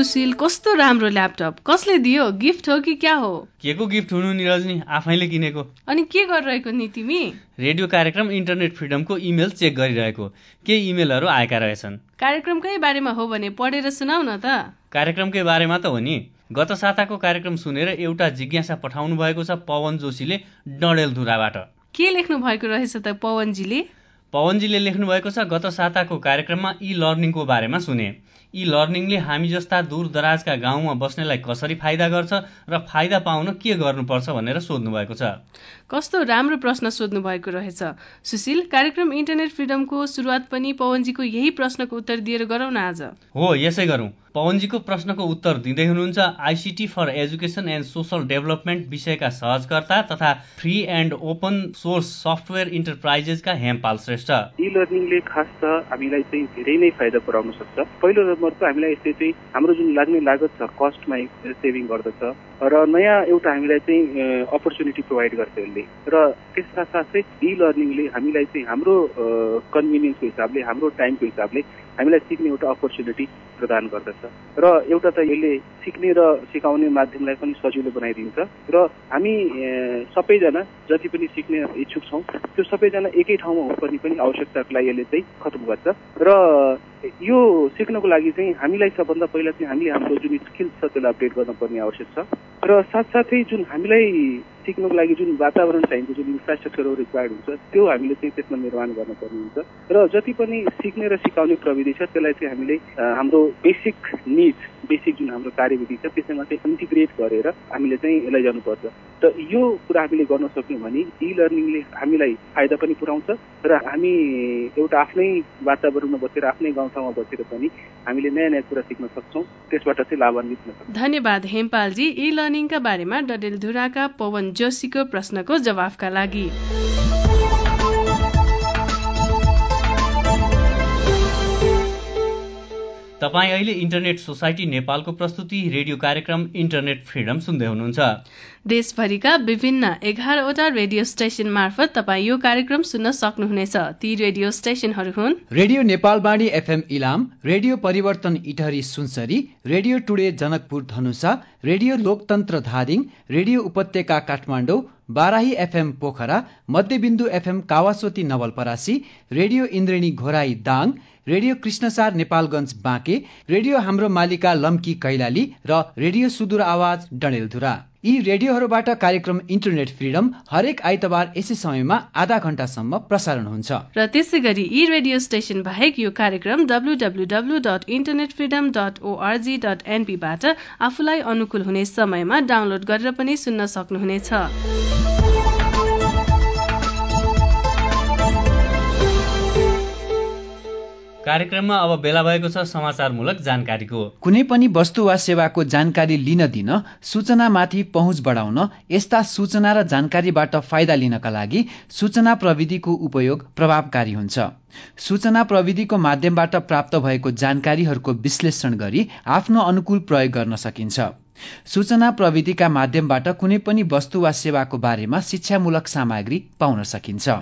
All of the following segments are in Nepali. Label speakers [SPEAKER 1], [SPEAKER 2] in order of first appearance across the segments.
[SPEAKER 1] सुशील कस्तो राम्रो ल्यापटप? कसले दियो? गिफ्ट हो कि क्या हो?
[SPEAKER 2] के को गिफ्ट हुनु नि रजनी आफैले किनेको।
[SPEAKER 1] अनि के गरिरहेको नि तिमी?
[SPEAKER 2] रेडियो कार्यक्रम इन्टरनेट फ्रिडमको इमेल चेक गरिरहेको। केही इमेलहरू आएका रहेछन्।
[SPEAKER 1] कार्यक्रमकै बारेमा हो भने पढेर सुनाउ न त।
[SPEAKER 2] कार्यक्रमकै बारेमा त हो नि। गत साताको कार्यक्रम सुनेर एउटा जिज्ञासा पठाउनु भएको छ पवन जोशीले डडेलधुराबाट
[SPEAKER 1] के लेख्नु भएको रहेछ त पवनजीले?
[SPEAKER 2] पवनजीले लेख्नु भएको छ गत साताको कार्यक्रममा ई लर्निङको बारेमा सुने। यी लर्निङले हामी जस्ता दूरदराजका गाउँमा बस्नेलाई कसरी फाइदा गर्छ र फाइदा पाउन के गर्नुपर्छ भनेर सोध्नु भएको छ।
[SPEAKER 1] कस्तो राम्रो प्रश्न सोध्नु भएको रहेछ। सुशील कार्यक्रम इन्टरनेट फ्रिडमको सुरुवात पनि पवनजीको यही प्रश्नको उत्तर दिएर गरौँ न आज।
[SPEAKER 2] हो यसै गरौँ। पवनजीको प्रश्नको उत्तर दिँदै हुनुहुन्छ ICT for education and social development विषयका सहजकर्ता तथा free and open source software इन्टरप्राइजेसका Hempal Shrestha.
[SPEAKER 3] इ लर्निङले खास त हामीलाई चाहिँ धेरै नै फाइदा पुऱ्याउन सक्छ। पहिलो त हामीलाई यसले चाहिँ हाम्रो जुन लाग्ने लागत छ कस्टमा सेभिङ गर्दछ। र नयाँ एउटा हामीलाई चाहिँ अपर्च्युनिटी प्रोभाइड गर्छ यसले। र त्यस साथसाथै इ लर्निङले हामीलाई चाहिँ हाम्रो कन्भिनियन्सको हिसाबले हाम्रो टाइमको हिसाबले हामीलाई सिक्ने एउटा अपर्च्युनिटी प्रदान गर्दछ। र एउटा त यसले सिक्ने र सिकाउने माध्यमलाई पनि सजिलो बनाइदिन्छ। र हामी सबैजना जति पनि सिक्ने इच्छुक छौँ त्यो सबैजना एकै ठाउँमा हुनुपर्ने पनि आवश्यकताको लागि यसले चाहिँ खत्म गर्छ। र यो सिक्नको लागि चाहिँ हामीलाई सबभन्दा पहिला चाहिँ हामीले हाम्रो जुन स्किल्स छ त्यसलाई अपडेट गर्नुपर्ने आवश्यक छ। र साथसाथै जुन हामीलाई सिक्नुको लागि जुन वातावरण चाहिन्छ जुन इन्फ्रास्ट्रक्चरहरू रिक्वायर्ड हुन्छ त्यो हामीले चाहिँ त्यसमा निर्माण गर्नुपर्ने हुन्छ र जति पनि सिक्ने र सिकाउने प्रविधि छ त्यसलाई चाहिँ हामीले हाम्रो बेसिक निड्स बेसिक जुन हाम्रो कार्यविधि छ त्यसैमा चाहिँ इन्टिग्रेट गरेर हामीले चाहिँ यसलाई जानुपर्छ त यो कुरा हामीले गर्न सक्यौँ भने इ लर्निङले हामीलाई फाइदा पनि पुऱ्याउँछ र हामी एउटा आफ्नै वातावरणमा बसेर आफ्नै गाउँठाउँमा बसेर पनि हामीले नयाँ नयाँ कुरा सिक्न सक्छौँ त्यसबाट चाहिँ लाभान्वित हुन सक्छौँ।
[SPEAKER 1] धन्यवाद हेमपालजी। इ लर्निङका बारेमा डडेलधुराका पवन जोशीको प्रश्नको जवाफका लागि।
[SPEAKER 2] तपाईँ अहिले इन्टरनेट सोसाइटी नेपालको प्रस्तुति रेडियो कार्यक्रम इन्टरनेट फ्रिडम सुन्दै हुनुहुन्छ।
[SPEAKER 1] देशभरिका विभिन्न एघारवटा रेडियो स्टेशन मार्फत तपाईँ यो कार्यक्रम सुन्न सक्नुहुनेछ। ती रेडियो स्टेशनहरू हुन्
[SPEAKER 4] radio Nepalvani FM Ilam radio Parivartan Itahari Sunsari radio today Janakpur Dhanusha radio Loktantra Dhading radio Upatyaka Kathmandu Barahi FM Pokhara Madhyabindu FM Kawasoti Nawalparasi radio Indreni Ghorahi Dang radio Krishnasar Nepalgunj Banke radio हाम्रो मालिका लम्की कैलाली र रेडियो सुदूर आवाज डडेलधुरा। यी रेडियोहरूबाट कार्यक्रम इन्टरनेट फ्रिडम हरेक आइतबार यसै समयमा आधा घण्टासम्म प्रसारण हुन्छ।
[SPEAKER 1] र त्यसै गरी यी रेडियो स्टेशन बाहेक यो कार्यक्रम डब्लुडब्लुडब्लु dot internet freedom dot O R G dot एनपीबाट आफूलाई अनुकूल हुने समयमा डाउनलोड गरेर पनि सुन्न सक्नुहुनेछ।
[SPEAKER 2] कार्यक्रममा अब बेला भएको छ समाचारमूलक जानकारीको।
[SPEAKER 4] कुनै पनि वस्तु वा सेवाको जानकारी लिन दिन सूचनामाथि पहुँच बढाउन यस्ता सूचना र जानकारीबाट फाइदा लिनका लागि सूचना प्रविधिको उपयोग प्रभावकारी हुन्छ। सूचना प्रविधिको माध्यमबाट प्राप्त भएको जानकारीहरूको विश्लेषण गरी आफ्नो अनुकूल प्रयोग गर्न सकिन्छ। सूचना प्रविधिका माध्यमबाट कुनै पनि वस्तु वा सेवाको बारेमा शिक्षामूलक सामग्री पाउन सकिन्छ।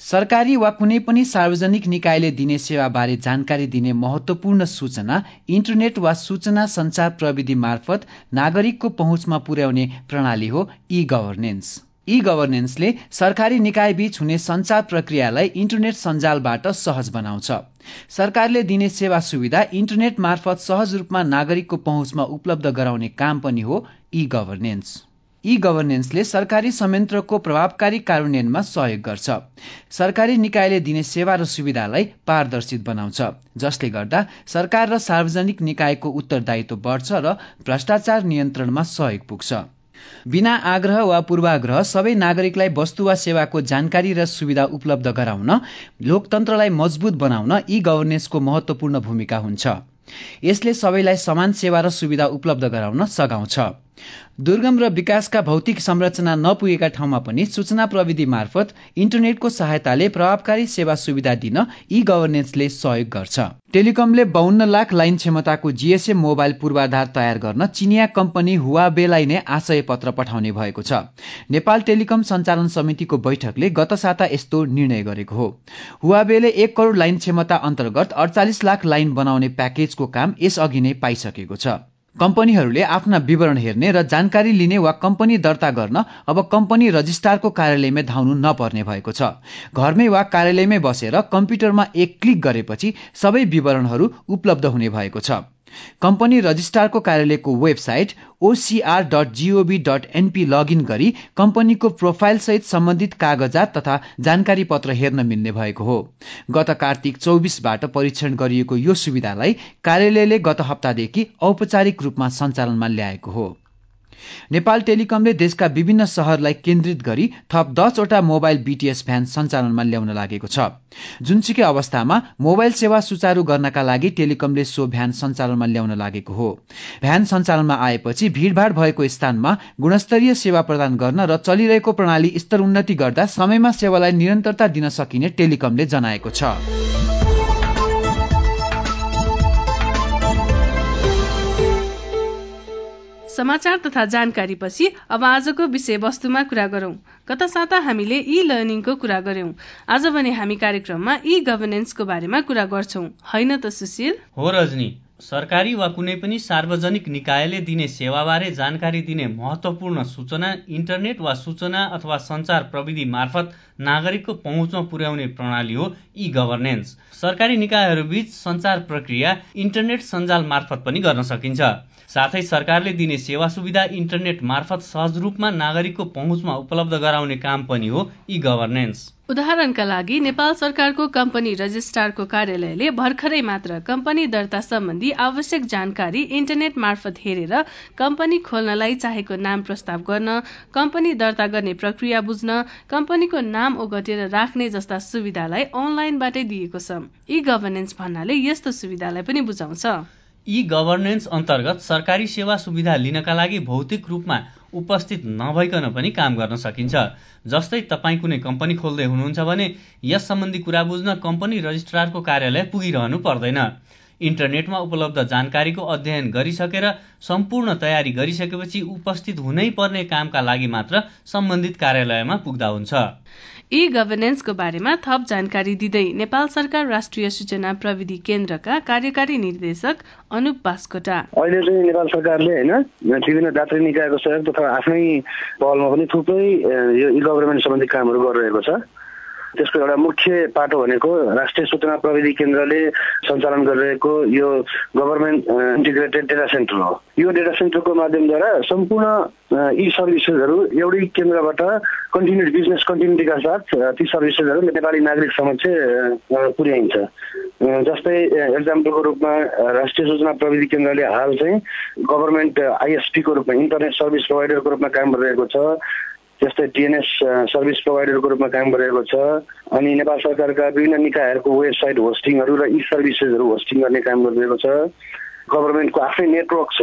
[SPEAKER 4] सरकारी वा कुनै पनि सार्वजनिक निकायले दिने सेवाबारे जानकारी दिने महत्वपूर्ण सूचना इन्टरनेट वा सूचना संचार प्रविधि मार्फत नागरिकको पहुँचमा पुर्याउने प्रणाली हो ई गभर्नेन्स ई गभर्नेन्सले सरकारी निकाय बीच हुने संचार प्रक्रियालाई इन्टरनेट सञ्जालबाट सहज बनाउँछ। सरकारले दिने सेवा सुविधा इन्टरनेट मार्फत सहज रूपमा नागरिकको पहुँचमा उपलब्ध गराउने काम पनि हो ई गभर्नेन्स ई गभर्नेन्सले सरकारी संयन्त्रको प्रभावकारी कार्यान्वयनमा सहयोग गर्छ। सरकारी निकायले दिने सेवा र सुविधालाई पारदर्शित बनाउँछ जसले गर्दा सरकार र सार्वजनिक निकायको उत्तरदायित्व बढ्छ र भ्रष्टाचार नियन्त्रणमा सहयोग पुग्छ। बिना आग्रह वा पूर्वाग्रह सबै नागरिकलाई वस्तु वा सेवाको जानकारी र सुविधा उपलब्ध गराउन लोकतन्त्रलाई मजबुत बनाउन ई गभर्नेन्सको महत्वपूर्ण भूमिका हुन्छ। यसले सबैलाई समान सेवा र सुविधा उपलब्ध गराउन सघाउँछ। दुर्गम र विकासका भौतिक संरचना नपुगेका ठाउँमा पनि सूचना प्रविधि मार्फत इन्टरनेटको सहायताले प्रभावकारी सेवा सुविधा दिन ई गभर्नेन्सले सहयोग गर्छ। टेलिकमले बाहन्न लाख लाइन क्षमताको जीएसएम मोबाइल पूर्वाधार तयार गर्न चिनिया कम्पनी हुवाबेलाई नै आशय पत्र पठाउने भएको छ। नेपाल टेलिकम सञ्चालन समितिको बैठकले गत साता यस्तो निर्णय गरेको हो। हुवाबेले एक करोड़ लाइन क्षमता अन्तर्गत अडचालिस लाख लाइन बनाउने प्याकेजको काम यसअघि नै पाइसकेको छ। कम्पनीहरूले आफ्ना विवरण हेर्ने र जानकारी लिने वा कम्पनी दर्ता गर्न अब कम्पनी रजिस्ट्रारको कार्यालयमै धाउनु नपर्ने भएको छ। घरमै वा कार्यालयमै बसेर कम्प्युटरमा एक क्लिक गरेपछि सबै विवरणहरू उपलब्ध हुने भएको छ। कम्पनी रजिस्ट्रारको कार्यालयको website OCR dot G O V dot NP login गरी कम्पनीको प्रोफाइल सहित सम्बन्धित कागजात तथा जानकारी पत्र हेर्न मिल्ने भएको हो। गत कार्तिक चौबिसबाट परीक्षण गरिएको यो सुविधालाई कार्यालयले गत हप्तादेखि औपचारिक रूपमा सञ्चालनमा ल्याएको हो। नेपाल टेलिकमले देशका विभिन्न शहरलाई केन्द्रित गरी थप दसवटा मोबाइल बीटीएस भ्यान सञ्चालनमा ल्याउन लागेको छ। जुनसुकै अवस्थामा मोबाइल सेवा सुचारू गर्नका लागि टेलिकमले सो भ्यान सञ्चालनमा ल्याउन लागेको हो। भ्यान सञ्चालनमा आएपछि भीड़भाड़ भएको स्थानमा गुणस्तरीय सेवा प्रदान गर्न र चलिरहेको प्रणाली स्तर उन्नति गर्दा समयमा सेवालाई निरन्तरता दिन सकिने टेलिकमले जनाएको छ।
[SPEAKER 1] समाचार तथा जानकारी पछि अब आजको विषयवस्तुमा कुरा गरौं। गत साता हामीले ई लर्निङको कुरा गर्यौं आज भने हामी कार्यक्रममा ई गभर्नेन्सको बारेमा कुरा गर्छौं। होइन त सुशील?
[SPEAKER 2] हो रजनी। सरकारी वा कुनै पनि सार्वजनिक निकायले दिने सेवाबारे जानकारी दिने महत्वपूर्ण सूचना इन्टरनेट वा सूचना अथवा सञ्चार प्रविधि मार्फत नागरिकको पहुँचमा पुर्याउने प्रणाली हो ई गभर्नेन्स सरकारी निकायहरूबीच सञ्चार प्रक्रिया इन्टरनेट सञ्जाल मार्फत पनि गर्न सकिन्छ। साथै सरकारले दिने सेवा सुविधा इन्टरनेट मार्फत सहज रूपमा नागरिकको पहुँचमा उपलब्ध गराउने काम पनि हो ई गभर्नेन्स
[SPEAKER 1] उदाहरणका लागि नेपाल सरकारको कम्पनी रजिस्ट्रारको कार्यालयले भर्खरै मात्र कम्पनी दर्ता सम्बन्धी आवश्यक जानकारी इन्टरनेट मार्फत हेरेर कम्पनी खोल्नलाई चाहेको नाम प्रस्ताव गर्न कम्पनी दर्ता गर्ने प्रक्रिया बुझ्न कम्पनीको नाम ओगटेर राख्ने जस्ता सुविधालाई अनलाइनबाटै दिएको छ। ई गभर्नेन्स भन्नाले यस्तो सुविधालाई पनि बुझाउँछ।
[SPEAKER 2] ई गभर्नेन्स अन्तर्गत सरकारी सेवा सुविधा लिनका लागि भौतिक रूपमा उपस्थित नभइकन पनि काम गर्न सकिन्छ। जस्तै तपाईँ कुनै कम्पनी खोल्दै हुनुहुन्छ भने यस सम्बन्धी कुरा बुझ्न कम्पनी रजिस्ट्रारको कार्यालय पुगिरहनु पर्दैन। इन्टरनेटमा उपलब्ध जानकारीको अध्ययन गरिसकेर सम्पूर्ण तयारी गरिसकेपछि उपस्थित हुनै पर्ने कामका लागि मात्र सम्बन्धित कार्यालयमा पुग्दा हुन्छ।
[SPEAKER 1] ई गभर्नेन्सको बारेमा थप जानकारी दिँदै नेपाल सरकार राष्ट्रिय सूचना प्रविधि केन्द्रका कार्यकारी निर्देशक अनुप बास्कोटा।
[SPEAKER 5] अहिले चाहिँ नेपाल सरकारले होइन विभिन्न दात्री निकायको सहयोग तथा आफ्नै पहलमा पनि थुप्रै यो ई गभर्मेन्ट सम्बन्धी कामहरू गरिरहेको छ। त्यसको एउटा मुख्य पाटो भनेको राष्ट्रिय सूचना प्रविधि केन्द्रले सञ्चालन गरिरहेको यो गभर्मेन्ट इन्टिग्रेटेड डेटा सेन्टर हो। यो डेटा सेन्टरको माध्यमद्वारा सम्पूर्ण यी सर्भिसेसहरू एउटै केन्द्रबाट कन्टिन्यू बिजनेस कन्टिन्युटीका साथ ती सर्भिसेसहरू नेपाली नागरिक समक्ष पुर्याइन्छ। जस्तै एक्जाम्पलको रूपमा राष्ट्रिय सूचना प्रविधि केन्द्रले हाल चाहिँ गभर्मेन्ट आइएसपीको रूपमा इन्टरनेट सर्भिस प्रोभाइडरको रूपमा काम गरिरहेको छ। त्यस्तै टिएनएस सर्भिस प्रोभाइडरको रूपमा काम गरिरहेको छ। अनि नेपाल सरकारका विभिन्न निकायहरूको वेबसाइट होस्टिङहरू र ई सर्भिसेसहरू होस्टिङ गर्ने काम गरिरहेको छ। गभर्मेन्टको आफ्नै नेटवर्क छ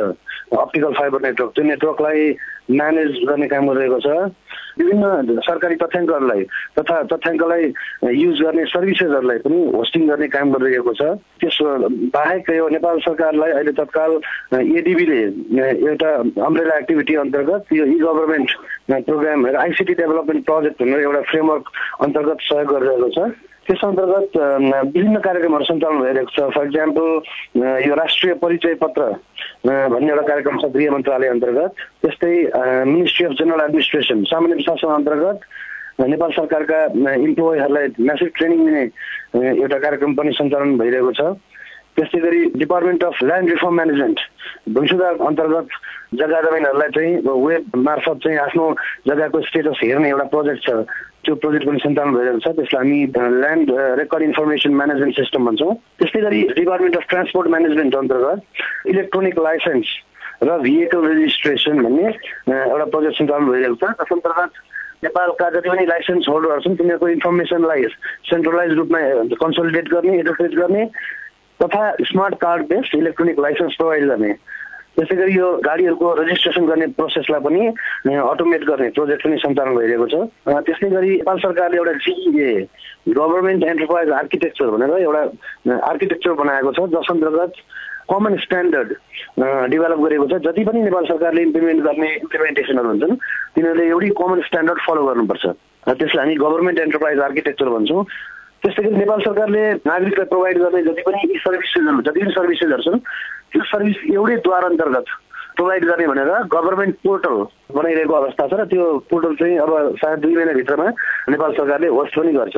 [SPEAKER 5] अप्टिकल फाइबर नेटवर्क त्यो नेटवर्कलाई म्यानेज गर्ने काम गरिरहेको छ। विभिन्न सरकारी तथ्याङ्कहरूलाई तथा तथ्याङ्कलाई युज गर्ने सर्भिसेसहरूलाई पनि होस्टिङ गर्ने काम गरिरहेको छ। त्यस बाहेक यो नेपाल सरकारलाई अहिले तत्काल एडिबीले एउटा अम्ब्रेला एक्टिभिटी अन्तर्गत यो e government program ICT development project भनेर एउटा फ्रेमवर्क अन्तर्गत सहयोग गरिरहेको छ। त्यस अन्तर्गत विभिन्न कार्यक्रमहरू सञ्चालन भइरहेको छ। फर इक्जाम्पल यो राष्ट्रिय परिचय पत्र भन्ने एउटा कार्यक्रम छ गृह मन्त्रालय अन्तर्गत। त्यस्तै मिनिस्ट्री अफ जनरल एडमिनिस्ट्रेसन सामान्य प्रशासन अन्तर्गत। नेपाल सरकारका इम्प्लोइहरूलाई म्यासिभ ट्रेनिङ दिने एउटा कार्यक्रम पनि सञ्चालन भइरहेको छ। त्यस्तै गरी department of land reform management भूमि सुधार अन्तर्गत जग्गा जमिनहरूलाई चाहिँ वेब मार्फत चाहिँ आफ्नो जग्गाको स्टेटस हेर्ने एउटा प्रोजेक्ट छ। त्यो प्रोजेक्ट पनि सञ्चालन भइरहेको छ। त्यसलाई हामी land record information management system भन्छौँ। त्यस्तै गरी डिपार्टमेन्ट अफ ट्रान्सपोर्ट म्यानेजमेन्ट अन्तर्गत इलेक्ट्रोनिक लाइसेन्स र भेहिकल रेजिस्ट्रेसन भन्ने एउटा प्रोजेक्ट सञ्चालन भइरहेको छ। त्यस अन्तर्गत नेपालका जति पनि लाइसेन्स होल्डरहरू छन्। तिनीहरूको इन्फर्मेसनलाई सेन्ट्रलाइज रूपमा कन्सोलिडेट गर्ने एडोप्रेट गर्ने तथा smart card based electronic licence provide गर्ने। त्यसै गरी यो गाडीहरूको रेजिस्ट्रेसन गर्ने प्रोसेसलाई पनि अटोमेट गर्ने प्रोजेक्ट पनि सञ्चालन भइरहेको छ। त्यसै गरी नेपाल सरकारले एउटा जिए गभर्मेन्ट एन्टरप्राइज आर्किटेक्चर भनेर एउटा आर्किटेक्चर बनाएको छ जस अन्तर्गत कमन स्ट्यान्डर्ड डेभलप गरेको छ। जति पनि नेपाल सरकारले इम्प्लिमेन्ट गर्ने इम्प्लिमेन्टेसनहरू हुन्छन् तिनीहरूले एउटै कमन स्ट्यान्डर्ड फलो गर्नुपर्छ। त्यसलाई हामी गभर्मेन्ट एन्टरप्राइज आर्किटेक्चर भन्छौँ। त्यस्तै गरी नेपाल सरकारले नागरिकलाई प्रोभाइड गर्ने जति पनि सर्भिसेसहरू जति पनि सर्भिसेसहरू छन् त्यो सर्भिस एउटै द्वार अन्तर्गत प्रोभाइड गर्ने भनेर गभर्मेन्ट पोर्टल बनाइरहेको अवस्था छ र त्यो पोर्टल चाहिँ अब सायद दुई महिनाभित्रमा नेपाल सरकारले होस्ट पनि गर्छ।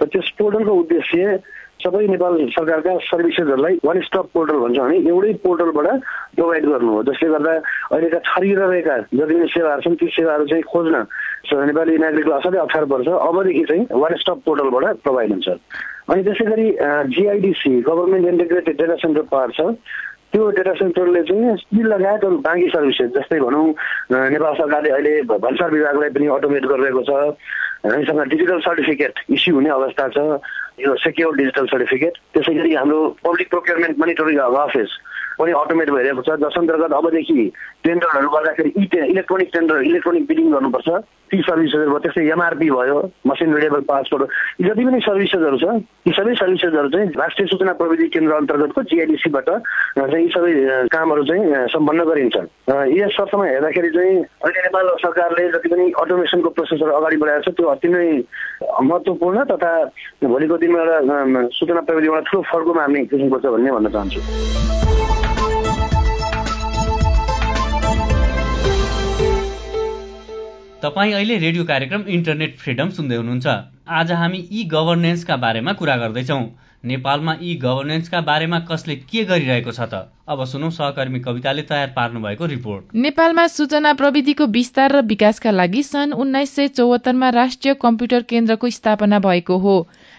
[SPEAKER 5] र त्यस पोर्टलको उद्देश्य सबै नेपाल सरकारका सर्भिसेसहरूलाई वान स्टप पोर्टल भन्छौँ हामी एउटै पोर्टलबाट प्रोभाइड गर्नु हो। जसले गर्दा अहिलेका छरिरहेका जति पनि सेवाहरू छन् ती सेवाहरू चाहिँ खोज्न नेपाली नागरिकलाई असाध्यै अप्ठ्यारो पर्छ। अबदेखि चाहिँ वान स्टप पोर्टलबाट प्रोभाइड हुन्छ। अनि त्यसै गरी GIDC government integrated data centre park छ। त्यो डेटा सेन्टरले चाहिँ स्टिल लगायत अरू बाँकी सर्भिसेस जस्तै भनौँ नेपाल सरकारले अहिले भन्सार विभागलाई पनि अटोमेट गरिरहेको छ। हामीसँग डिजिटल सर्टिफिकेट इस्यु हुने अवस्था छ। यो सेक्योर डिजिटल सर्टिफिकेट त्यसै गरी हाम्रो पब्लिक प्रोक्योरमेन्ट मोनिटरिङ अफिस पनि अटोमेट भइरहेको छ। जस अन्तर्गत अबदेखि टेन्डरहरू गर्दाखेरि e electronic tender electronic billing गर्नुपर्छ। ती सर्भिसेसहरू भयो त्यस्तै एमआरपी भयो मसिन रिडेबल पासपोर्ट यी जति पनि सर्भिसेसहरू छ यी सबै सर्भिसेसहरू चाहिँ राष्ट्रिय सूचना प्रविधि केन्द्र अन्तर्गतको जिआइडिसीबाट चाहिँ यी सबै कामहरू चाहिँ सम्पन्न गरिन्छ। यस अर्थमा हेर्दाखेरि चाहिँ अहिले नेपाल सरकारले जति पनि अटोमेसनको प्रोसेसहरू अगाडि बढाएको छ त्यो अति नै महत्त्वपूर्ण तथा भोलिको दिनमा एउटा सूचना प्रविधिमा ठुलो फर्कोमा हामी देख्नुपर्छ भन्ने भन्न चाहन्छु।
[SPEAKER 2] तपाईँ अहिले रेडियो कार्यक्रम इन्टरनेट फ्रिडम सुन्दै हुनुहुन्छ। आज हामी ई गभर्नेन्सका बारेमा कुरा गर्दैछौ। नेपालमा ई गभर्नेन्सका बारेमा कसले के गरिरहेको छ त? अब सुनौ सहकर्मी कविताले तयार पार्नु भएको रिपोर्ट।
[SPEAKER 6] नेपालमा सूचना प्रविधिको विस्तार र विकासका लागि सन् उन्नाइस सय चौहत्तरमा राष्ट्रिय कम्प्युटर केन्द्रको स्थापना भएको हो।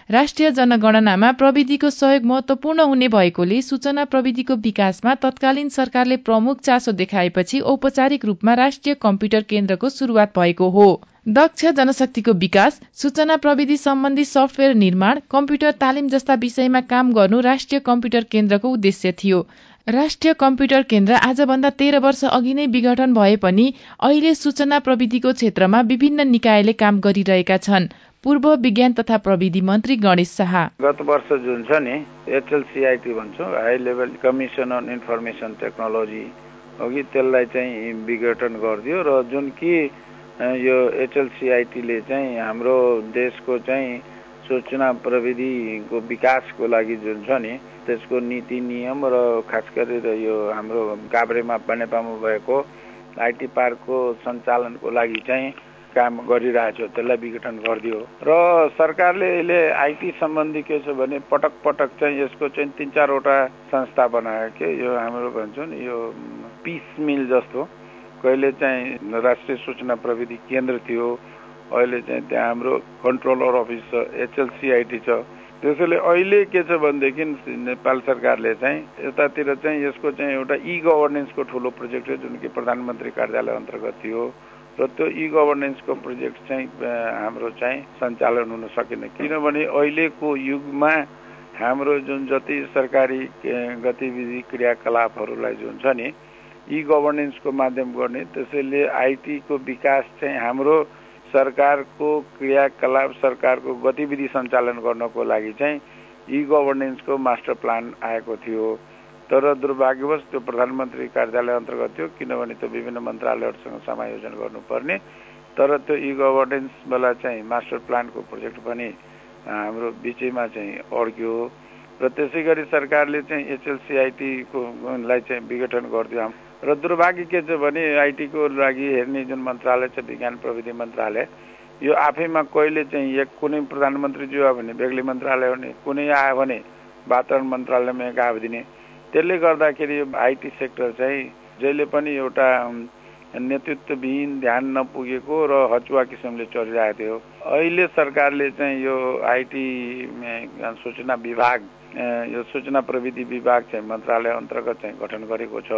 [SPEAKER 6] राष्ट्रिय जनगणनामा प्रविधिको सहयोग महत्वपूर्ण हुने भएकोले सूचना प्रविधिको विकासमा तत्कालीन सरकारले प्रमुख चासो देखाएपछि औपचारिक रूपमा राष्ट्रिय कम्प्युटर केन्द्रको शुरूआत भएको हो। दक्ष जनशक्तिको विकास सूचना प्रविधि सम्बन्धी सफ्टवेयर निर्माण कम्प्युटर तालिम जस्ता विषयमा काम गर्नु राष्ट्रिय कम्प्युटर केन्द्रको उद्देश्य थियो। राष्ट्रिय कम्प्युटर केन्द्र आजभन्दा तेह्र वर्ष अघि नै विघटन भए पनि अहिले सूचना प्रविधिको क्षेत्रमा विभिन्न निकायले काम गरिरहेका छन्। पूर्व विज्ञान तथा प्रविधि मन्त्री गणेश शाह।
[SPEAKER 7] गत वर्ष जुन छ नि एचएलसिआइटी भन्छौँ high level commission on information technology अघि त्यसलाई चाहिँ विघटन गरिदियो र जुन कि यो एचएलसिआइटीले चाहिँ हाम्रो देशको चाहिँ सूचना प्रविधिको विकासको लागि जुन छ नि त्यसको नीति नियम र खास गरेर यो हाम्रो काभ्रेमा बनेपामा भएको आइटी पार्कको सञ्चालनको लागि चाहिँ काम गरिरहेको त्यसलाई विघटन गरिदियो। र सरकारले अहिले आइटी सम्बन्धी के छ भने पटक पटक चाहिँ यसको चाहिँ तिन चारवटा संस्था बनायो के यो हाम्रो भन्छौँ यो पिस मिल जस्तो। कहिले चाहिँ राष्ट्रिय सूचना प्रविधि केन्द्र थियो अहिले चाहिँ त्यहाँ हाम्रो कन्ट्रोलर अफिस छ एचएलसिआइटी छ। त्यसैले अहिले के छ भनेदेखि नेपाल सरकारले चाहिँ यतातिर चाहिँ यसको चाहिँ एउटा ई गभर्नेन्सको ठुलो प्रोजेक्ट जुन कि प्रधानमन्त्री कार्यालय अन्तर्गत थियो। र त्यो ई गभर्नेन्सको प्रोजेक्ट चाहिँ हाम्रो चाहिँ सञ्चालन हुन सकेन किनभने अहिलेको युगमा हाम्रो जुन जति सरकारी गतिविधि क्रियाकलापहरूलाई जुन छ नि ई गभर्नेन्सको माध्यम गर्ने त्यसैले आइटीको विकास चाहिँ हाम्रो सरकारको क्रियाकलाप सरकारको गतिविधि सञ्चालन गर्नको लागि चाहिँ ई गभर्नेन्सको मास्टर प्लान आएको थियो। तर दुर्भाग्यवश त्यो प्रधानमन्त्री कार्यालय अन्तर्गत थियो किनभने त्यो विभिन्न मन्त्रालयहरूसँग समायोजन गर्नुपर्ने। तर त्यो इ गभर्नेन्सवाला चाहिँ मास्टर प्लानको प्रोजेक्ट पनि हाम्रो बिचैमा चाहिँ अड्क्यो र त्यसै गरी सरकारले चाहिँ एचएलसिआइटीको लाई चाहिँ विघटन गरिदियो। र दुर्भाग्य के छ भने आइटीको लागि हेर्ने जुन मन्त्रालय छ विज्ञान प्रविधि मन्त्रालय यो आफैमा कहिले चाहिँ एक कुनै प्रधानमन्त्री जो आयो भने बेग्ली मन्त्रालय हुने कुनै आयो भने वातावरण मन्त्रालयमा एक दिने त्यसले गर्दाखेरि आइटी सेक्टर चाहिँ जहिले पनि एउटा नेतृत्वविहीन ध्यान नपुगेको र हचुवा किसिमले चलिरहेको थियो। अहिले सरकारले चाहिँ यो आइटी सूचना विभाग यो सूचना प्रविधि विभाग चाहिँ मन्त्रालय अन्तर्गत चाहिँ गठन गरेको छ।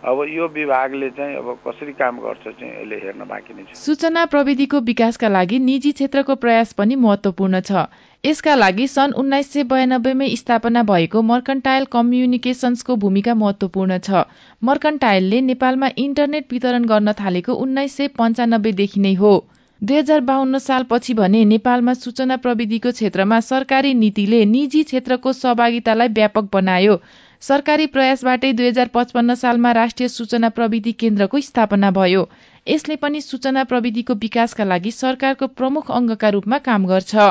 [SPEAKER 7] अब यो विभागले चाहिँ अब कसरी काम गर्छ चाहिँ अहिले हेर्न बाँकी नै छ।
[SPEAKER 6] सूचना प्रविधिको विकासका लागि निजी क्षेत्रको प्रयास पनि महत्वपूर्ण छ। यसका लागि सन् उन्नाइस सय बयानब्बेमै स्थापना भएको मर्कन्टाइल कम्युनिकेशन्सको भूमिका महत्वपूर्ण छ। मर्कन्टाइलले नेपालमा इन्टरनेट वितरण गर्न थालेको उन्नाइस सय पञ्चानब्बेदेखि नै हो। दुई हजार बाहन्न सालपछि भने नेपालमा सूचना प्रविधिको क्षेत्रमा सरकारी नीतिले निजी क्षेत्रको सहभागितालाई व्यापक बनायो। सरकारी प्रयासबाटै दुई हजार पचपन्न सालमा राष्ट्रिय सूचना प्रविधि केन्द्रको स्थापना भयो। यसले पनि सूचना प्रविधिको विकासका लागि सरकारको प्रमुख अङ्गका रूपमा काम गर्छ।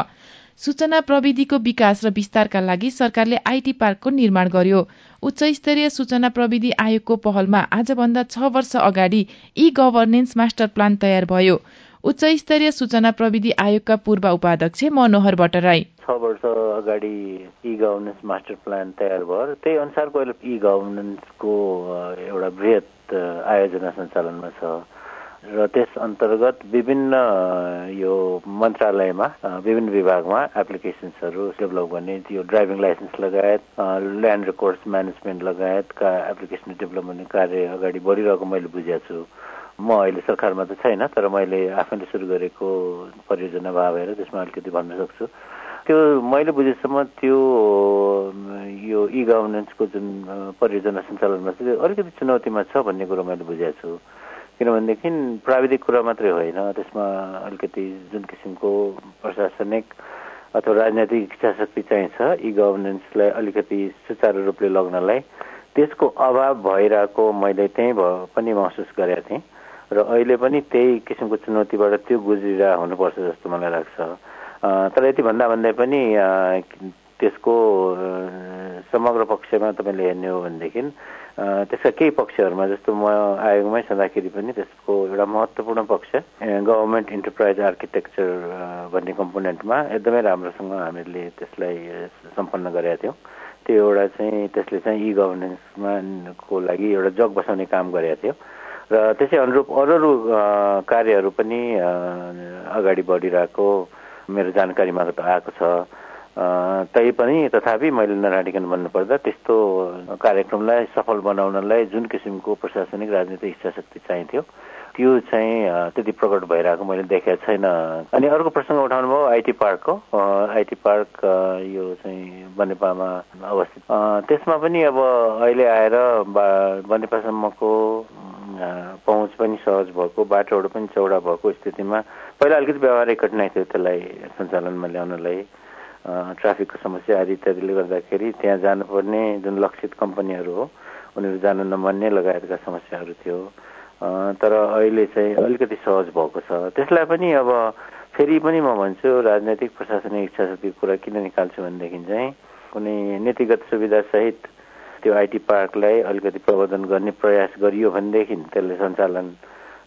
[SPEAKER 6] सूचना प्रविधिको विकास र विस्तारका लागि सरकारले आइटी पार्कको निर्माण गर्यो। उच्च स्तरीय सूचना प्रविधि आयोगको पहलमा आजभन्दा छ वर्ष अगाडि ई गभर्नेन्स मास्टर प्लान तयार भयो। उच्च स्तरीय सूचना प्रविधि आयोगका पूर्व उपाध्यक्ष मनोहर भट्टराई।
[SPEAKER 8] छ वर्ष अगाडि इ गभर्नेन्स मास्टर प्लान तयार भयो। त्यही अनुसारको अहिले इ गभर्नेन्सको एउटा बृहत आयोजना सञ्चालनमा छ। र त्यस अन्तर्गत विभिन्न यो मन्त्रालयमा विभिन्न विभागमा एप्लिकेसन्सहरू डेभलप गर्ने यो ड्राइभिङ लाइसेन्स लगायत ल्यान्ड रेकर्ड्स म्यानेजमेन्ट लगायतका एप्लिकेसन डेभलप गर्ने कार्य अगाडि बढिरहेको मैले बुझेको छु। म अहिले सरकारमा त छैन तर मैले आफैले सुरु गरेको परियोजना भएर त्यसमा अलिकति भन्न सक्छु। त्यो मैले बुझेसम्म त्यो यो इ गभर्नेन्सको जुन परियोजना सञ्चालनमा चाहिँ अलिकति चुनौतीमा छ भन्ने कुरो मैले बुझेको छु। किनभनेदेखि प्राविधिक कुरा मात्रै होइन त्यसमा अलिकति जुन किसिमको प्रशासनिक अथवा राजनैतिक इच्छा शक्ति चाहिन्छ इ गभर्नेन्सलाई अलिकति सुचारू रूपले लग्नलाई त्यसको अभाव भइरहेको मैले त्यहीँ पनि महसुस गरेका थिएँ। र अहिले पनि त्यही किसिमको चुनौतीबाट त्यो गुज्रिरह हुनुपर्छ जस्तो मलाई लाग्छ। तर यति भन्दा भन्दै पनि त्यसको समग्र पक्षमा तपाईँले हेर्ने हो भनेदेखि त्यसका केही पक्षहरूमा जस्तो म आयोगमै छँदाखेरि पनि त्यसको एउटा महत्त्वपूर्ण पक्ष गभर्मेन्ट इन्टरप्राइज आर्किटेक्चर भन्ने कम्पोनेन्टमा एकदमै राम्रोसँग हामीले त्यसलाई सम्पन्न गरेका थियौँ। त्यो एउटा चाहिँ त्यसले चाहिँ इ गभर्नेन्समा को लागि एउटा जग बसाउने काम गरेका थियो। र त्यसै अनुरूप अरू अरू कार्यहरू पनि अगाडि बढिरहेको मेरो जानकारीमा त आएको छ। तै पनि तथापि मैले नराडिकन भन्नुपर्दा त्यस्तो कार्यक्रमलाई सफल बनाउनलाई जुन किसिमको प्रशासनिक राजनीतिक इच्छा शक्ति चाहिन्थ्यो त्यो चाहिँ त्यति प्रकट भइरहेको मैले देखेको छैन। अनि अर्को प्रसङ्ग उठाउनु भयो आइटी पार्कको आइटी पार्क यो चाहिँ बनेपामा अवस्थित। त्यसमा पनि अब अहिले आएर बनेपासम्मको पहुँच पनि सहज भएको बाटोहरू पनि चौडा भएको स्थितिमा पहिला अलिकति व्यावहारिक कठिनाइ थियो त्यसलाई सञ्चालनमा ल्याउनलाई ट्राफिकको समस्या आदि इत्यादिले गर्दाखेरि त्यहाँ जानुपर्ने जुन लक्षित कम्पनीहरू हो उनीहरू जान नमान्ने लगायतका समस्याहरू थियो। तर अहिले चाहिँ अलिकति सहज भएको छ। त्यसलाई पनि अब फेरि पनि म भन्छु राजनैतिक प्रशासनिक इच्छा शक्तिको कुरा किन निकाल्छु भनेदेखि चाहिँ कुनै नीतिगत सुविधासहित त्यो आइटी पार्कलाई अलिकति प्रवर्धन गर्ने प्रयास गरियो भनेदेखि त्यसले सञ्चालन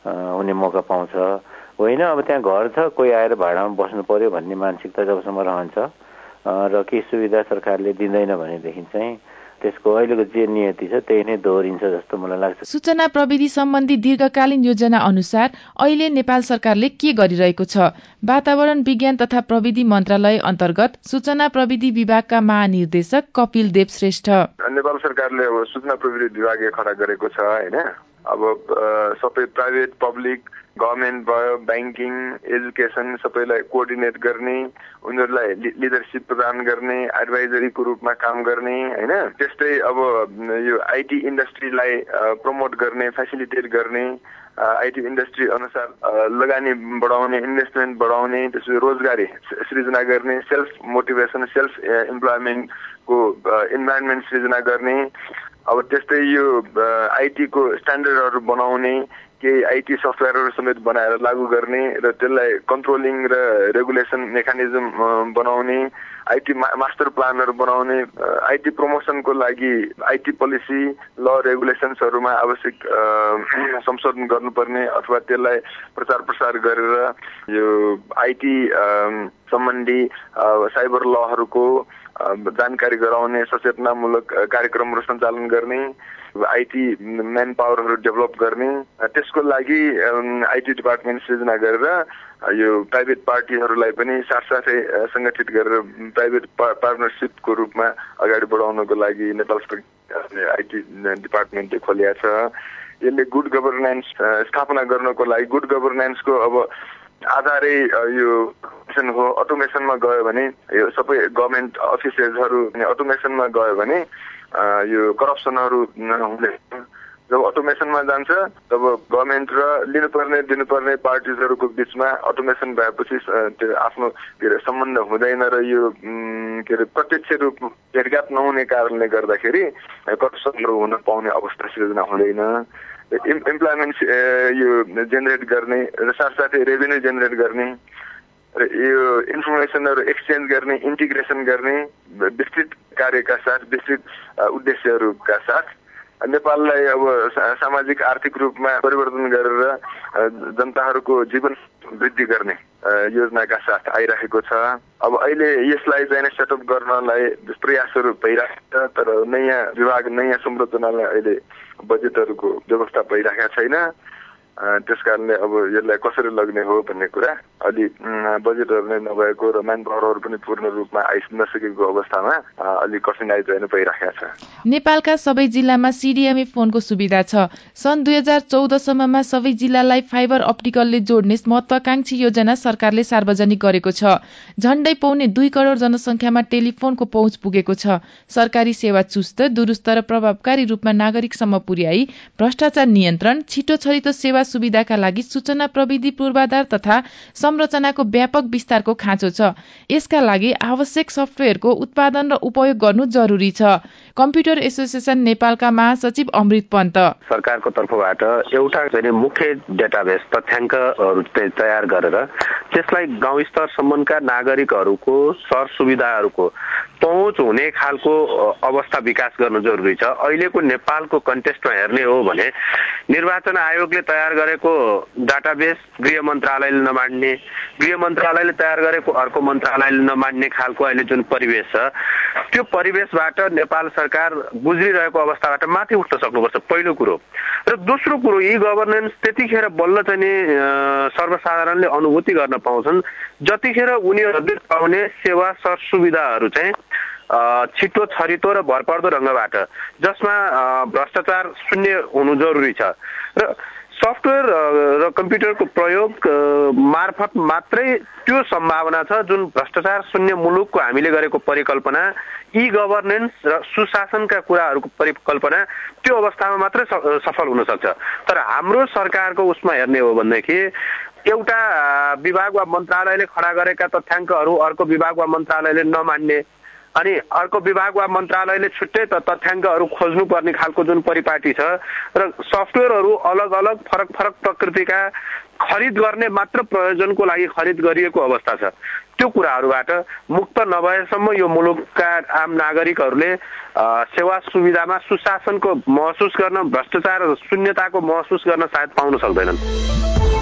[SPEAKER 8] हुने मौका पाउँछ। होइन अब त्यहाँ घर छ कोही आएर भाडामा बस्नु पर्यो भन्ने मानसिकता जबसम्म रहन्छ र केही सुविधा सरकारले दिँदैन भनेदेखि चाहिँ त्यसको अहिलेको जे नियति छ त्यही नै दोहोरिन्छ जस्तो मलाई लाग्छ।
[SPEAKER 6] सूचना प्रविधि सम्बन्धी दीर्घकालीन योजना अनुसार अहिले नेपाल सरकारले के गरिरहेको छ? वातावरण विज्ञान तथा प्रविधि मन्त्रालय अन्तर्गत सूचना प्रविधि विभागका महानिर्देशक कपिल देव श्रेष्ठ।
[SPEAKER 9] नेपाल सरकारले अब सूचना प्रविधि विभाग खडा गरेको छ होइन? अब सबै प्राइभेट पब्लिक गभर्मेन्ट भयो ब्याङ्किङ एजुकेसन सबैलाई कोअर्डिनेट गर्ने उनीहरूलाई लिडरसिप प्रदान गर्ने एडभाइजरीको रूपमा काम गर्ने होइन? त्यस्तै अब यो आइटी इन्डस्ट्रीलाई प्रमोट गर्ने फेसिलिटेट गर्ने आइटी इन्डस्ट्री अनुसार लगानी बढाउने इन्भेस्टमेन्ट बढाउने त्यसपछि रोजगारी सृजना गर्ने सेल्फ मोटिभेसन सेल्फ इम्प्लोइमेन्टको इन्भाइरोमेन्ट सृजना गर्ने अब त्यस्तै यो आइटीको स्ट्यान्डर्डहरू बनाउने केही आइटी सफ्टवेयरहरू समेत बनाएर लागू गर्ने र त्यसलाई कन्ट्रोलिङ र रेगुलेसन मेकानिजम बनाउने आइटी मास्टर प्लानहरू बनाउने आइटी प्रमोसनको लागि आइटी पोलिसी ल रेगुलेसन्सहरूमा आवश्यक संशोधन गर्नुपर्ने अथवा त्यसलाई प्रचार प्रसार गरेर यो आइटी सम्बन्धी साइबर लहरूको जानकारी गराउने सचेतनामूलक कार्यक्रमहरू सञ्चालन गर्ने आइटी म्यान पावरहरू डेभलप गर्ने त्यसको लागि आइटी डिपार्टमेन्ट सृजना गरेर यो प्राइभेट पार्टीहरूलाई पनि साथसाथै सङ्गठित गरेर प्राइभेट पार्टनरसिपको रूपमा अगाडि बढाउनको लागि नेपाल आइटी डिपार्टमेन्टले खोलिया छ। यसले गुड गभर्नेन्स स्थापना गर्नको लागि गुड गभर्नेन्सको अब आधारै यो हो अटोमेसनमा गयो भने यो सबै गभर्मेन्ट अफिसेसहरू अटोमेसनमा गयो भने यो करप्सनहरू हुँदैन जब अटोमेसनमा जान्छ तब गभर्मेन्ट र लिनुपर्ने दिनुपर्ने पार्टिजहरूको बिचमा अटोमेसन भएपछि त्यो आफ्नो के अरे सम्बन्ध हुँदैन र यो के अरे प्रत्यक्ष रूप भेटघाट नहुने कारणले गर्दाखेरि करप्सनहरू हुन पाउने अवस्था सिर्जना हुँदैन। इम्प्लोइमेन्ट यो जेनेरेट गर्ने र साथसाथै रेभेन्यू जेनेरेट गर्ने र यो इन्फर्मेसनहरू एक्सचेन्ज गर्ने इन्टिग्रेसन गर्ने विस्तृत कार्यका साथ विस्तृत उद्देश्यहरूका साथ नेपाललाई अब सामाजिक आर्थिक रूपमा परिवर्तन गरेर जनताहरूको जीवन वृद्धि गर्ने योजनाका साथ आइरहेको छ अब अहिले यसलाई चाहिँ सेटअप गर्नलाई प्रयासहरू भइरहेको छ तर नयाँ विभाग नयाँ संरचनालाई अहिले बजेटहरूको व्यवस्था भइरहेका छैन। त्यस कारणले अब यसलाई कसरी लग्ने हो भन्ने कुरा अलि बजेटहरू नै नभएको र म्यान पावरहरू पनि पूर्ण रूपमा आइ नसकेको अवस्थामा अलि कठिनाइ चाहिँ भइरहेको छ।
[SPEAKER 6] नेपालका सबै जिल्लामा सिडिएमए फोनको सुविधा छ। सन् दुई हजार चौधसम्ममा सबै जिल्लालाई फाइबर अप्टिकलले जोड्ने महत्वाकांक्षी योजना सरकारले सार्वजनिक गरेको छ। झण्डै पौने दुई करोड़ जनसंख्यामा टेलिफोनको पहुँच पुगेको छ। सरकारी सेवा चुस्त दुरूस्त र प्रभावकारी रूपमा नागरिकसम्म पुर्याई भ्रष्टाचार नियन्त्रण छिटो छरितो सेवा सुविधाका लागि सूचना प्रविधि पूर्वाधार तथा संरचनाको व्यापक विस्तारको खाँचो छ। यसका लागि आवश्यक सफ्टवेयरको उत्पादन र उपयोग गर्नु जरूरी छ। कम्प्युटर एसोसिएसन नेपालका महासचिव अमृत पन्त।
[SPEAKER 10] सरकारको तर्फबाट एउटा मुख्य डेटाबेस तथ्याङ्कहरू तयार गरेर त्यसलाई गाउँ स्तरसम्मका नागरिकहरूको सर सुविधाहरूको पहुँच हुने खालको अवस्था विकास गर्नु जरुरी छ। अहिलेको नेपालको कन्टेस्टमा हेर्ने हो भने निर्वाचन आयोगले तयार गरेको डाटाबेस गृह मन्त्रालयले नमान्ने गृह मन्त्रालयले तयार गरेको अर्को मन्त्रालयले नमान्ने खालको अहिले जुन परिवेश छ त्यो परिवेशबाट नेपाल सरकार गुज्रिरहेको अवस्थाबाट माथि उठ्न सक्नुपर्छ पहिलो कुरो। र दोस्रो कुरो यी गभर्नेन्स त्यतिखेर बल्ल चाहिँ नि सर्वसाधारणले अनुभूति गर्न पाउँछन्। जतिखेर उनीहरूले पाउने सेवा सर सुविधाहरू चाहिँ छिटो छरितो र भरपर्दो ढङ्गबाट जसमा भ्रष्टाचार शून्य हुनु जरुरी छ। र सफ्टवेयर र कम्प्युटरको प्रयोग मार्फत मात्रै त्यो सम्भावना छ जुन भ्रष्टाचार शून्य मुलुकको हामीले गरेको परिकल्पना ई गभर्नेन्स र सुशासनका कुराहरूको परिकल्पना त्यो अवस्थामा मात्रै सफल हुन सक्छ। तर हाम्रो सरकारको उसमा हेर्ने हो भनेदेखि एउटा विभाग वा मन्त्रालयले खडा गरेका तथ्याङ्कहरू अर्को विभाग वा मन्त्रालयले नमान्ने अनि अर्को विभाग वा मन्त्रालयले छुट्टै त तथ्याङ्कहरू खोज्नुपर्ने खालको जुन परिपाटी छ र सफ्टवेयरहरू अलग अलग फरक फरक प्रकृतिका खरिद गर्ने मात्र प्रयोजनको लागि खरिद गरिएको अवस्था छ। त्यो कुराहरूबाट मुक्त नभएसम्म यो मुलुकका आम नागरिकहरूले सेवा सुविधामा सुशासनको महसुस गर्न भ्रष्टाचार शून्यताको महसुस गर्न सायद पाउन सक्दैनन्।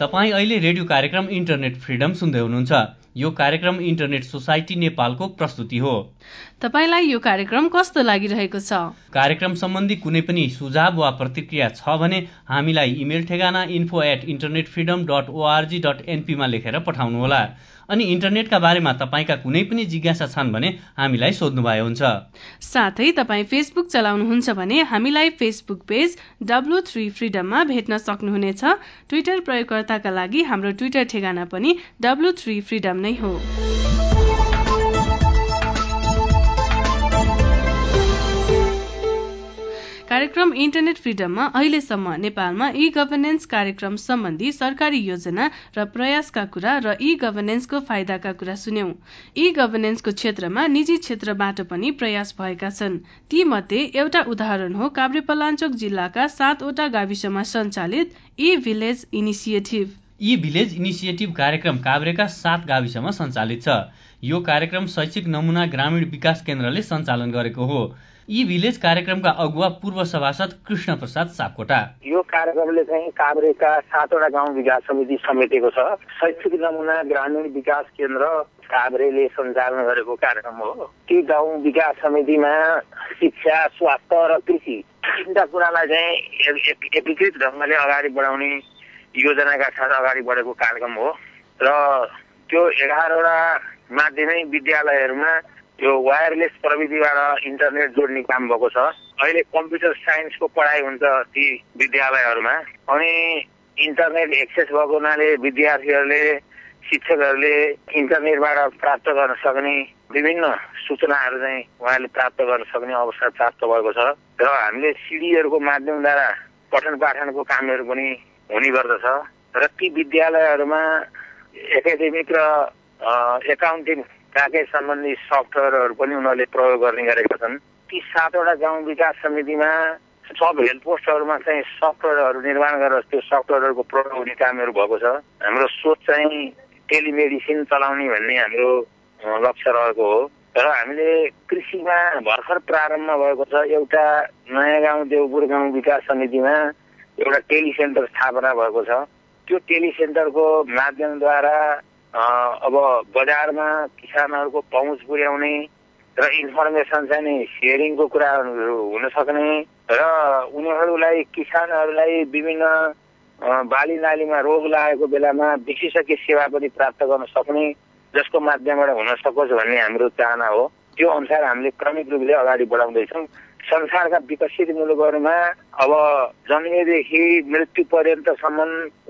[SPEAKER 2] तपाईँ अहिले रेडियो कार्यक्रम इन्टरनेट फ्रिडम सुन्दै हुनुहुन्छ। यो कार्यक्रम इन्टरनेट सोसाइटी नेपालको प्रस्तुति हो।
[SPEAKER 1] तपाईँलाई यो कार्यक्रम कस्तो लागिरहेको छ?
[SPEAKER 2] कार्यक्रम सम्बन्धी कुनै पनि सुझाव वा प्रतिक्रिया छ भने हामीलाई इमेल ठेगाना info at internet freedom dot O R G dot एनपीमा लेखेर पठाउनुहोला। अनि इन्टरनेटका बारेमा तपाईँका कुनै पनि जिज्ञासा छन् भने हामीलाई सोध्नुभयो हुन्छ।
[SPEAKER 1] साथै तपाईँ फेसबुक चलाउनुहुन्छ भने हामीलाई फेसबुक पेज डब्लु थ्री फ्रिडममा भेट्न सक्नुहुनेछ। ट्विटर प्रयोगकर्ताका लागि हाम्रो ट्विटर ठेगाना पनि डब्लु थ्री फ्रिडम नै हो। कार्यक्रम इन्टरनेट फ्रिडममा अहिलेसम्म नेपालमा ई गभर्नेन्स कार्यक्रम सम्बन्धी सरकारी योजना र प्रयासका कुरा र ई गभर्नेन्सको फाइदाका कुरा सुन्यौं। ई गभर्नेन्सको क्षेत्रमा निजी क्षेत्रबाट पनि प्रयास भएका छन्। ती मध्ये एउटा उदाहरण हो काभ्रेपलाञ्चोक जिल्लाका सातवटा गाविसमा सञ्चालित E village initiative.
[SPEAKER 2] E village initiative कार्यक्रम काभ्रेका सात गाविसमा सञ्चालित छ। यो कार्यक्रम शैक्षिक नमुना ग्रामीण विकास केन्द्रले सञ्चालन गरेको हो। यी भिलेज कार्यक्रमका अगुवा पूर्व सभासद कृष्ण प्रसाद सापकोटा।
[SPEAKER 11] यो कार्यक्रमले चाहिँ काभ्रेका सातवटा गाउँ विकास समिति समेटेको छ। शैक्षिक नमुना ग्रामीण विकास केन्द्र काभ्रेले सञ्चालन गरेको कार्यक्रम हो। ती गाउँ विकास समितिमा शिक्षा स्वास्थ्य र कृषि तिनवटा कुरालाई चाहिँ एकीकृत ढङ्गले अगाडि बढाउने योजनाका साथ अगाडि बढेको कार्यक्रम हो। र त्यो एघारवटा माध्यमिक विद्यालयहरूमा यो वायरलेस प्रविधिबाट इन्टरनेट जोड्ने काम भएको छ। अहिले कम्प्युटर साइन्सको पढाइ हुन्छ ती विद्यालयहरूमा। अनि इन्टरनेट एक्सेस भएको हुनाले विद्यार्थीहरूले शिक्षकहरूले इन्टरनेटबाट प्राप्त गर्न सक्ने विभिन्न सूचनाहरू चाहिँ उहाँले प्राप्त गर्न सक्ने अवसर प्राप्त भएको छ। र हामीले सिडीहरूको माध्यमद्वारा पठन पाठनको कामहरू पनि हुने गर्दछ। र ती विद्यालयहरूमा एकाडेमिक र एकाउन्टिङ प्याकेज सम्बन्धी सफ्टवेयरहरू पनि उनीहरूले प्रयोग गर्ने गरेका छन्। ती सातवटा गाउँ विकास समितिमा सब हेल्थ पोस्टहरूमा चाहिँ सफ्टवेयरहरू निर्माण गरेर त्यो सफ्टवेयरहरूको प्रयोग हुने कामहरू भएको छ। हाम्रो सोच चाहिँ टेलिमेडिसिन चलाउने भन्ने हाम्रो लक्ष्य रहेको हो। र हामीले कृषिमा भर्खर प्रारम्भ भएको छ एउटा नयाँ गाउँ देवपुर गाउँ विकास समितिमा एउटा टेलिसेन्टर स्थापना भएको छ। त्यो टेलिसेन्टरको माध्यमद्वारा अब बजारमा किसानहरूको पहुँच पुर्याउने र इन्फर्मेसन चाहिँ नि सेयरिङको कुराहरू हुन सक्ने र उनीहरूलाई किसानहरूलाई विभिन्न बाली नालीमा रोग लागेको बेलामा विशेषज्ञ सेवा पनि प्राप्त गर्न सक्ने जसको माध्यमबाट हुन सकोस् भन्ने हाम्रो चाहना हो। त्यो अनुसार हामीले क्रमिक रूपले अगाडि बढाउँदैछौँ। संसारका विकसित मुलुकहरूमा अब जन्मेदेखि मृत्यु पर्यन्तसम्म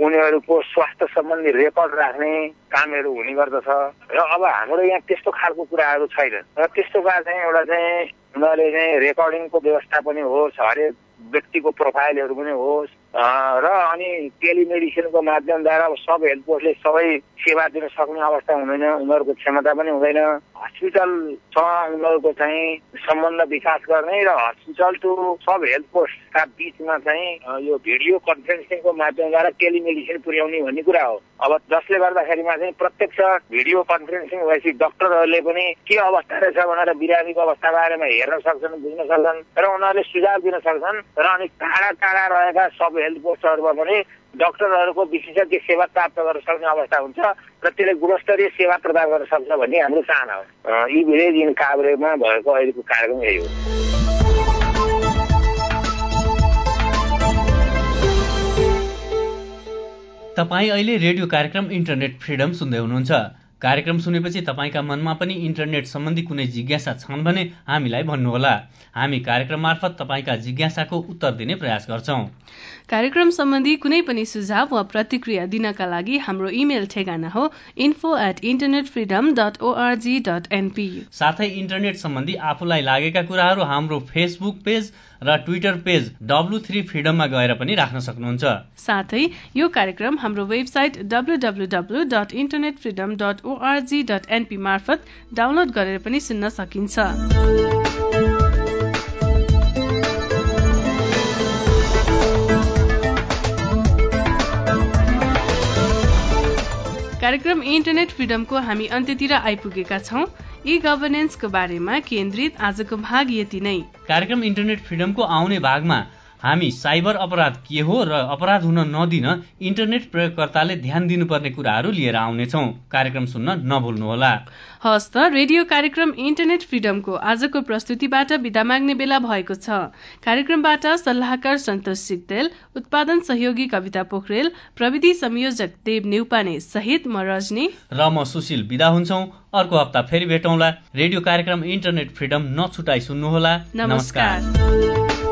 [SPEAKER 11] उनीहरूको स्वास्थ्य सम्बन्धी रेकर्ड राख्ने कामहरू हुने गर्दछ। र अब हाम्रो यहाँ त्यस्तो खालको कुराहरू छैन। र त्यस्तोका चाहिँ एउटा चाहिँ उनीहरूले चाहिँ रेकर्डिङको व्यवस्था पनि होस् हरेक व्यक्तिको प्रोफाइलहरू पनि होस् र अनि टेलिमेडिसिनको माध्यमद्वारा सब हेल्थ पोस्टले सबै सेवा दिन सक्ने अवस्था हुँदैन उनीहरूको क्षमता पनि हुँदैन। हस्पिटलसँग उनीहरूको चाहिँ सम्बन्ध विकास गर्ने र हस्पिटल टु सब हेल्थ पोस्टका बिचमा चाहिँ यो भिडियो कन्फरेन्सिङको माध्यमद्वारा टेलिमेडिसिन पुर्याउने भन्ने कुरा हो। अब जसले गर्दाखेरिमा चाहिँ प्रत्यक्ष भिडियो कन्फरेन्सिङ भएपछि डक्टरहरूले पनि के अवस्था रहेछ भनेर बिरामीको अवस्था बारेमा हेर्न सक्छन् बुझ्न सक्छन् र उनीहरूले सुझाव दिन सक्छन् र अनि टाढा टाढा रहेका सब हेल्थ पोस्टहरूमा पनि डक्टरहरूको विशेषज्ञ सेवा प्राप्त गर्न सक्ने अवस्था हुन्छ र त्यसले गुणस्तरीय सेवा प्रदान गर्न सक्छ भन्ने हाम्रो चाहना हो। यी भिलेज इन काभ्रेमा भएको अहिलेको कार्यक्रम यही हो।
[SPEAKER 2] तपाईँ अहिले रेडियो कार्यक्रम इन्टरनेट फ्रिडम सुन्दै हुनुहुन्छ। कार्यक्रम सुनेपछि तपाईँका मनमा पनि इन्टरनेट सम्बन्धी कुनै जिज्ञासा छन् भने हामीलाई भन्नुहोला। हामी कार्यक्रम मार्फत तपाईँका जिज्ञासाको उत्तर दिने प्रयास गर्छौं।
[SPEAKER 1] कार्यक्रम सम्बन्धी कुनै पनि सुझाव वा प्रतिक्रिया दिनका लागि हाम्रो इमेल ठेगाना हो info at internet freedom dot O R G dot NP
[SPEAKER 2] साथै इन्टरनेट सम्बन्धी आफूलाई लागेका कुराहरू हाम्रो फेसबुक पेज र ट्विटर पेज डब्लु थ्री फ्रिडममा गएर पनि राख्न सक्नुहुन्छ।
[SPEAKER 1] साथै यो कार्यक्रम हाम्रो website डब्लुडब्लुडब्लु dot internet freedom dot O R G dot NP मार्फत डाउनलोड गरेर पनि सुन्न सकिन्छ। कार्यक्रम इन्टरनेट फ्रिडमको हामी अन्त्यतिर आइपुगेका छौं। ई गभर्नेन्सको बारेमा केन्द्रित आजको भाग यति नै।
[SPEAKER 2] कार्यक्रम इन्टरनेट फ्रिडमको आउने भागमा हामी साइबर अपराध के हो र अपराध हुन नदिन इन्टरनेट प्रयोगकर्ताले ध्यान दिनुपर्ने कुराहरू लिएर आउनेछौ। कार्यक्रम सुन्न नभुल्नुहोला।
[SPEAKER 1] हस् त रेडियो कार्यक्रम इन्टरनेट फ्रिडमको आजको प्रस्तुतिबाट विदा माग्ने बेला भएको छ। कार्यक्रमबाट सल्लाहकार सन्तोष सिक्देल उत्पादन सहयोगी कविता पोखरेल प्रविधि संयोजक देव नेउपाने सहित म रजनी।
[SPEAKER 2] र म सुशील विदा हुन्छौ। अर्को हप्ता फेरि भेटौँला। रेडियो कार्यक्रम इन्टरनेट फ्रिडम नछुटाई सुन्नुहोला।
[SPEAKER 1] नमस्कार, नमस्कार।